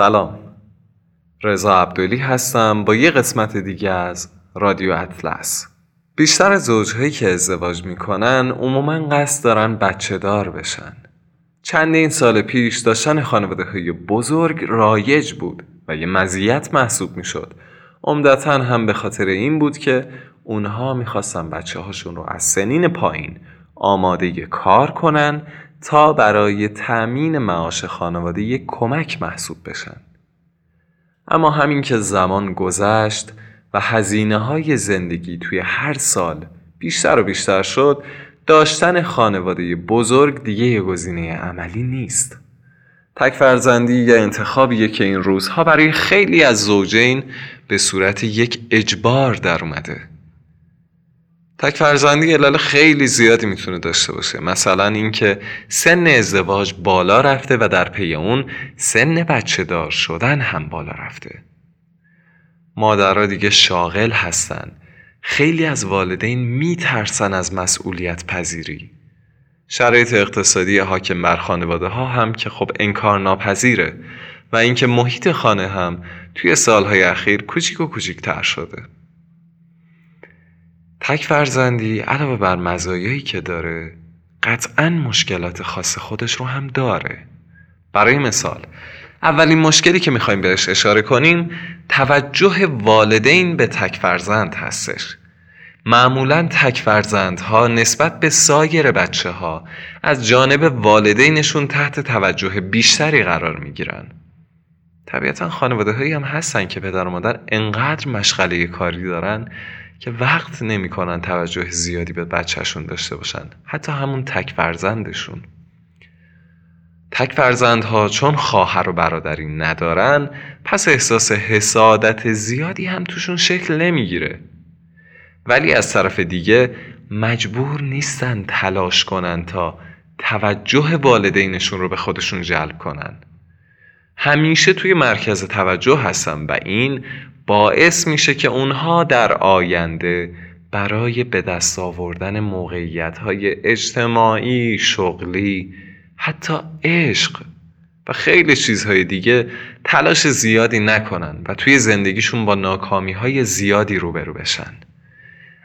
سلام. رضا عبدالی هستم با یه قسمت دیگه از رادیو اطلس. بیشتر زوجهایی که ازدواج می‌کنن عموما قصد دارن بچه دار بشن. چندین سال پیش داشتن خانواده های بزرگ رایج بود و یه مزیت محسوب می‌شد. عمدتا هم به خاطر این بود که اونها می‌خواستن بچه هاشون رو از سنین پایین آماده کار کنن تا برای تأمین معاش خانواده یک کمک محسوب بشن. اما همین که زمان گذشت و هزینه های زندگی توی هر سال بیشتر و بیشتر شد داشتن خانواده بزرگ دیگه یه گزینه عملی نیست. تک فرزندی یا انتخابیه که این روزها برای خیلی از زوجین به صورت یک اجبار در اومده. تک فرزندی علل خیلی زیادی می‌تونه داشته باشه. مثلا اینکه سن ازدواج بالا رفته و در پی اون سن بچه دار شدن هم بالا رفته. مادرها دیگه شاغل هستن. خیلی از والدین میترسن از مسئولیت پذیری. شرایط اقتصادی حاکم بر خانواده ها هم که خب انکار ناپذیره و اینکه محیط خانه هم توی سالهای اخیر کوچیک و کوچیکتر شده. تک فرزندی علاوه بر مزایایی که داره قطعا مشکلات خاص خودش رو هم داره. برای مثال اولین مشکلی که می‌خوایم بهش اشاره کنیم توجه والدین به تک فرزند هستش. معمولا تک فرزندها نسبت به سایر بچه ها از جانب والدینشون تحت توجه بیشتری قرار می‌گیرن. طبیعتا خانواده هایی هم هستن که پدر و مادر انقدر مشغله کاری دارن که وقت نمی‌کنن توجه زیادی به بچهشون داشته باشن. حتی همون تک فرزندشون. تک فرزندها چون خواهر و برادری ندارن پس احساس حسادت زیادی هم توشون شکل نمی‌گیره. ولی از طرف دیگه مجبور نیستن تلاش کنن تا توجه والدینشون رو به خودشون جلب کنن. همیشه توی مرکز توجه هستن و این باعث میشه که اونها در آینده برای به دست آوردن موقعیت های اجتماعی، شغلی، حتی عشق و خیلی چیزهای دیگه تلاش زیادی نکنن و توی زندگیشون با ناکامی های زیادی روبرو بشن.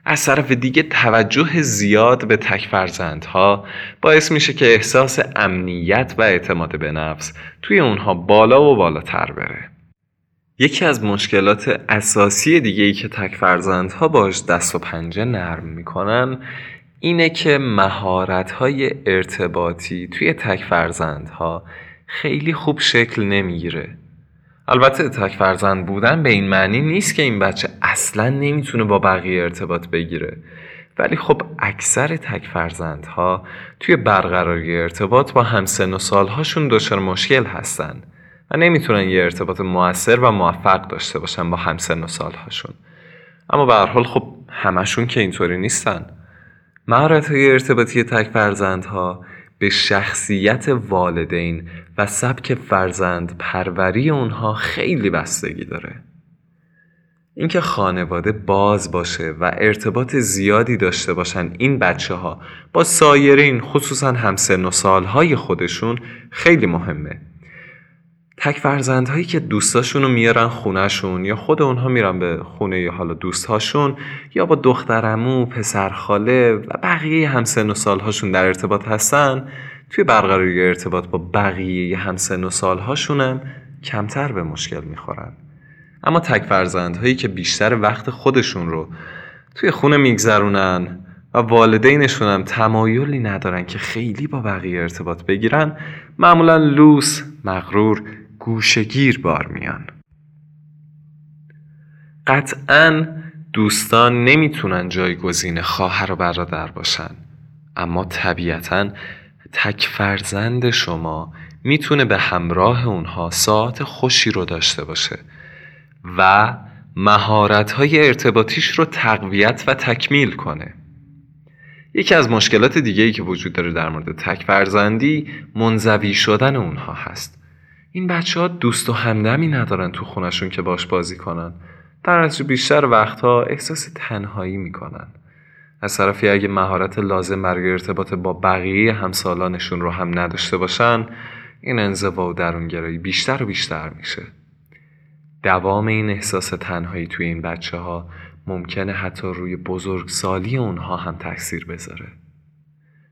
از طرف دیگه توجه زیاد به تک فرزندها باعث میشه که احساس امنیت و اعتماد به نفس توی اونها بالا و بالاتر بره. یکی از مشکلات اساسی دیگه ای که تک فرزندها باش دست و پنجه نرم می‌کنن اینه که مهارت های ارتباطی توی تک فرزندها خیلی خوب شکل نمی‌گیره. البته تک فرزند بودن به این معنی نیست که این بچه اصلا نمی‌تونه با بقیه ارتباط بگیره. ولی خب اکثر تک فرزندها توی برقراری ارتباط با همسن و سالهاشون دچار مشکل هستن. و نمی‌تونن یه ارتباط موثر و موفق داشته باشن با همسن و سالهاشون. اما به هر حال خب همشون که اینطوری نیستن. مهارت های ارتباطی تک فرزندها به شخصیت والدین و سبک فرزند پروری اونها خیلی بستگی داره. اینکه خانواده باز باشه و ارتباط زیادی داشته باشن این بچه ها با سایرین خصوصا همسن و سالهای خودشون خیلی مهمه. تک فرزندهایی که دوستاشون رو میارن خونهشون یا خود اونها میرن به خونه یا حالا دوستهاشون یا با دخترمو، پسرخاله و بقیه همسن و سالهاشون در ارتباط هستن توی برقراری ارتباط با بقیه همسن و سالهاشونم کمتر به مشکل می‌خورن. اما تک فرزندهایی که بیشتر وقت خودشون رو توی خونه میگذرونن و والدینشون هم تمایلی ندارن که خیلی با بقیه ارتباط بگیرن معمولا لوس، مغرور گوشگیر بار میان. قطعا دوستان نمی‌تونن جایگزین خواهر و برادر باشن اما طبیعتا تک فرزند شما می‌تونه به همراه اونها ساعت خوشی رو داشته باشه و مهارت های ارتباطیش رو تقویت و تکمیل کنه. یکی از مشکلات دیگه ای که وجود داره در مورد تک فرزندی منزوی شدن اونها هست. این بچه ها دوست و همدمی ندارن تو خونشون که باش بازی کنن. در نتیجه بیشتر وقتها احساس تنهایی می‌کنن. از طرفی اگه مهارت لازم برای ارتباط با بقیه همسالانشون رو هم نداشته باشن این انزوا و درونگرایی بیشتر و بیشتر میشه. دوام این احساس تنهایی توی این بچه ها ممکنه حتی روی بزرگسالی اونها هم تاثیر بذاره.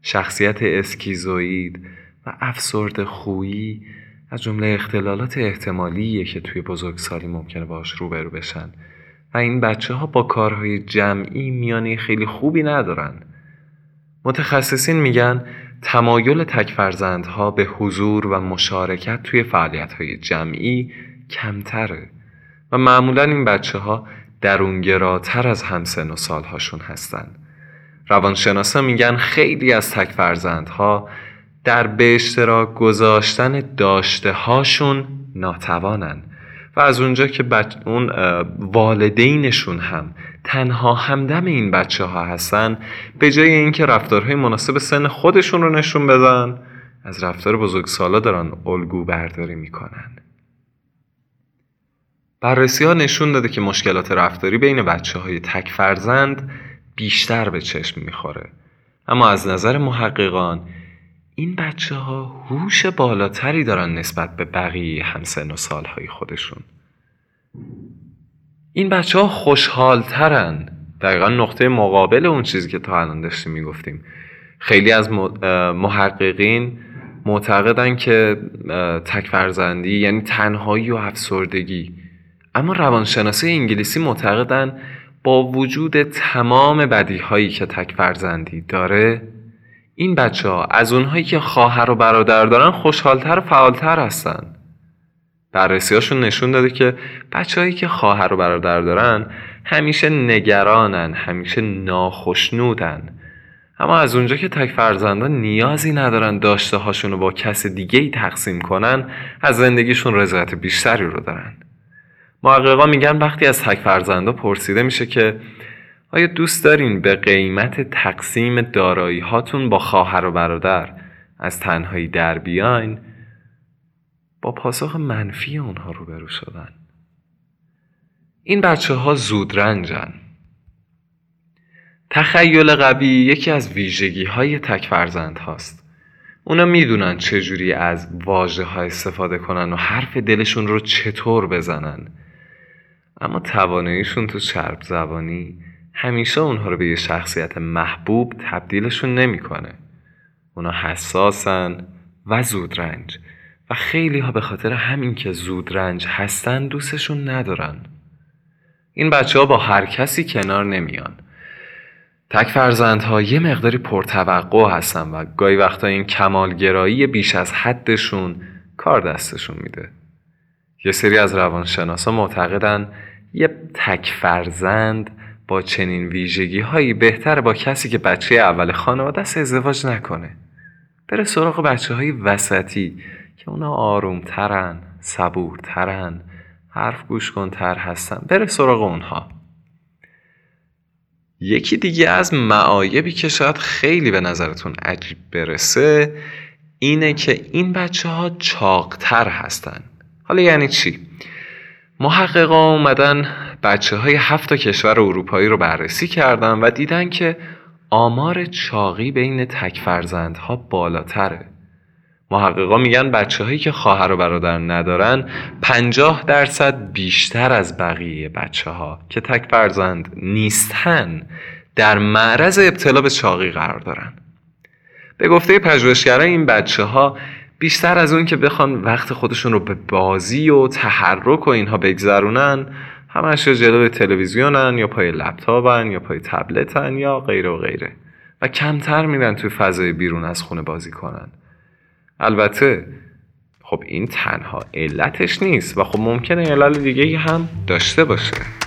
شخصیت اسکیزوید و افسرد خویی از جمله اختلالات احتمالیه که توی بزرگسالی ممکنه باش روبرو بشن. و این بچه ها با کارهای جمعی میانه خیلی خوبی ندارن. متخصصین میگن تمایل تک فرزندها به حضور و مشارکت توی فعالیت های جمعی کمتره. و معمولا این بچه ها درونگراتر از همسن و سالهاشون هستن. روانشناسا میگن خیلی از تک فرزندها در به اشتراک گذاشتن داشته هاشون ناتوانن. و از اونجا که بچ... اون والدینشون هم تنها همدم این بچه ها هستن به جای اینکه رفتارهای مناسب سن خودشون رو نشون بدن از رفتار بزرگسالا دارن الگو برداری می‌کنن. بررسی ها نشون داده که مشکلات رفتاری بین بچه های تک فرزند بیشتر به چشم می‌خوره. اما از نظر محققان این بچه ها هوش بالاتری دارن نسبت به بقیه همسن و سالهای خودشون. این بچه ها خوشحال ترن دقیقا نقطه مقابل اون چیزی که تا الان داشتیم می‌گفتیم. خیلی از محققین معتقدن که تک فرزندی یعنی تنهایی و افسردگی. اما روانشناسی انگلیسی معتقدن با وجود تمام بدی هایی که تک فرزندی داره این بچه ها از اونهایی که خواهر و برادر دارن خوشحالتر و فعالتر هستن. بررسی هاشون نشون داده که بچههایی که خواهر و برادر دارن همیشه نگرانن همیشه ناخشنودن. اما از اونجا که تک فرزندان نیازی ندارن داشته هاشون رو با کس دیگه ای تقسیم کنن از زندگیشون رضایت بیشتری رو دارن. محققا میگن وقتی از تک فرزندا پرسیده میشه که آیا دوست دارین به قیمت تقسیم دارایی هاتون با خواهر و برادر از تنهایی در بیاین؟ با پاسخ منفی اونها روبرو شدن. این بچه ها زود رنجن تخیل قوی یکی از ویژگی های تک فرزند هاست. اونا می‌دونن چجوری از واژه ها استفاده کنن و حرف دلشون رو چطور بزنن. اما تواناییشون تو چرب زبانی همیشه اونها رو به یه شخصیت محبوب تبدیلشون نمی‌کنه. اونا حساسن و زودرنج. و خیلی ها به خاطر همین که زودرنج هستن دوستشون ندارن. این بچه ها با هر کسی کنار نمیان. تک فرزندها یه مقداری پرتوقع هستن و گاهی وقتا این کمالگرایی بیش از حدشون کار دستشون میده. یه سری از روانشناسا معتقدن یه تک فرزند با چنین ویژگی هایی بهتر با کسی که بچه اول خانواده است ازدواج نکنه. بره سراغ بچه های وسطی که اونا آرومترن صبورترن حرف گوش کنتر هستن. بره سراغ اونها. یکی دیگه از معایبی که شاید خیلی به نظرتون عجیب برسه اینه که این بچه ها چاقتر هستن. حالا یعنی چی؟ محققا اومدن بچه های هفت کشور اروپایی رو بررسی کردن و دیدن که آمار چاقی بین تک فرزندها بالاتره. محققا میگن بچه هایی که خواهر و برادر ندارن پنجاه درصد بیشتر از بقیه بچه ها که تک فرزند نیستن در معرض ابتلا به چاقی قرار دارن. به گفته پژوهشگران این بچه ها بیشتر از اون که بخوان وقت خودشون رو به بازی و تحرک و اینها بگذرونن همش جلوی تلویزیونن یا پای لپتاپن یا پای تبلتن یا غیره و غیره. و کمتر میرن توی فضای بیرون از خونه بازی کنن. البته خب این تنها علتش نیست و خب ممکنه علل دیگه هم داشته باشه.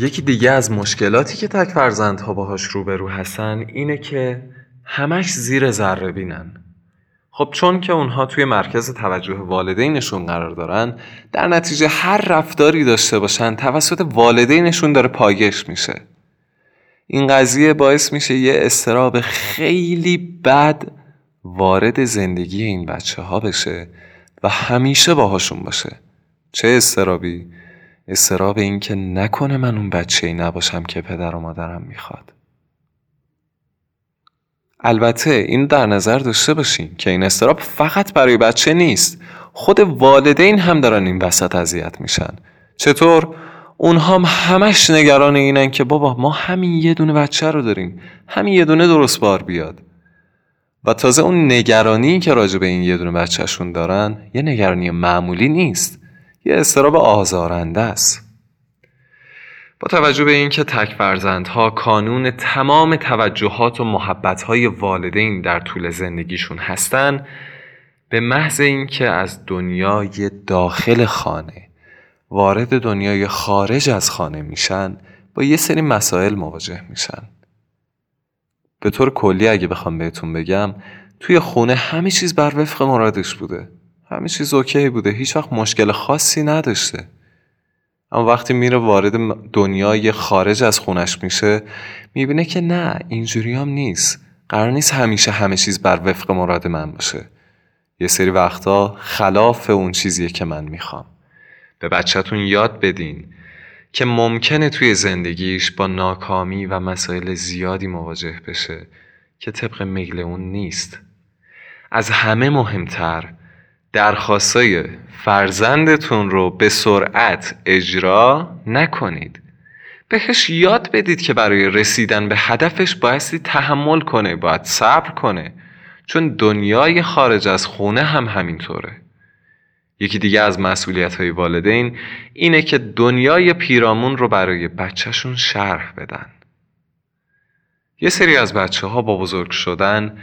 یکی دیگه از مشکلاتی که تک فرزندها باهاش روبرو هستن اینه که همش زیر ذره بینن. خب چون که اونها توی مرکز توجه والدینشون قرار دارن در نتیجه هر رفتاری داشته باشن توسط والدینشون داره پایش میشه. این قضیه باعث میشه یه استراب خیلی بد وارد زندگی این بچه ها بشه و همیشه باهاشون باشه. چه استرابی؟ استراب این که نکنه من اون بچه ای نباشم که پدر و مادرم می‌خواد. البته این در نظر داشته باشین که این استراب فقط برای بچه نیست. خود والدین هم دارن این وسط اذیت میشن. چطور؟ اونها هم همش نگران اینن که بابا ما همین یه دونه بچه رو داریم. همین یه دونه درست بار بیاد. و تازه اون نگرانی که راجع به این یه دونه بچهشون دارن یه نگرانی معمولی نیست. یه استراب آزارنده است. با توجه به اینکه تک فرزندها کانون تمام توجهات و محبتهای والدین در طول زندگیشون هستن به محض اینکه از دنیای داخل خانه وارد دنیای خارج از خانه میشن با یه سری مسائل مواجه میشن. به طور کلی اگه بخوام بهتون بگم توی خونه همه چیز بر وفق مرادش بوده. همه چیز اوکی بوده. هیچ وقت مشکل خاصی نداشته. اما وقتی میره وارد دنیای خارج از خونش میشه می‌بینه که نه اینجوری هم نیست. قرار نیست همیشه همه چیز بر وفق مراد من باشه. یه سری وقتا خلاف اون چیزیه که من می‌خوام. به بچهتون یاد بدین که ممکنه توی زندگیش با ناکامی و مسائل زیادی مواجه بشه که طبق میل اون نیست. از همه مهمتر درخواستای فرزندتون رو به سرعت اجرا نکنید. بهش یاد بدید که برای رسیدن به هدفش بایستی تحمل کنه باید صبر کنه. چون دنیای خارج از خونه هم همینطوره. یکی دیگه از مسئولیت های والدین اینه که دنیای پیرامون رو برای بچهشون شرح بدن. یه سری از بچه ها با بزرگ شدن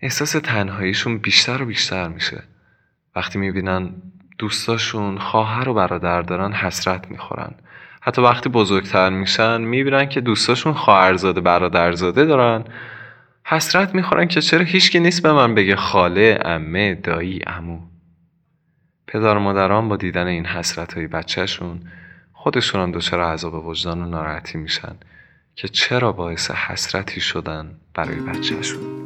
احساس تنهاییشون بیشتر و بیشتر میشه. وقتی می‌بینن دوستاشون خواهر و برادر دارن حسرت می‌خورن. حتی وقتی بزرگتر میشن می‌بینن که دوستاشون خواهرزاده برادرزاده دارن. حسرت می‌خورن که چرا هیچکی نیست به من بگه خاله امه دایی امو پدر و مادران با دیدن این حسرت های بچهشون خودشون هم دچار عذاب وجدان و ناراحتی میشن که چرا باعث حسرتی شدن برای بچهشون.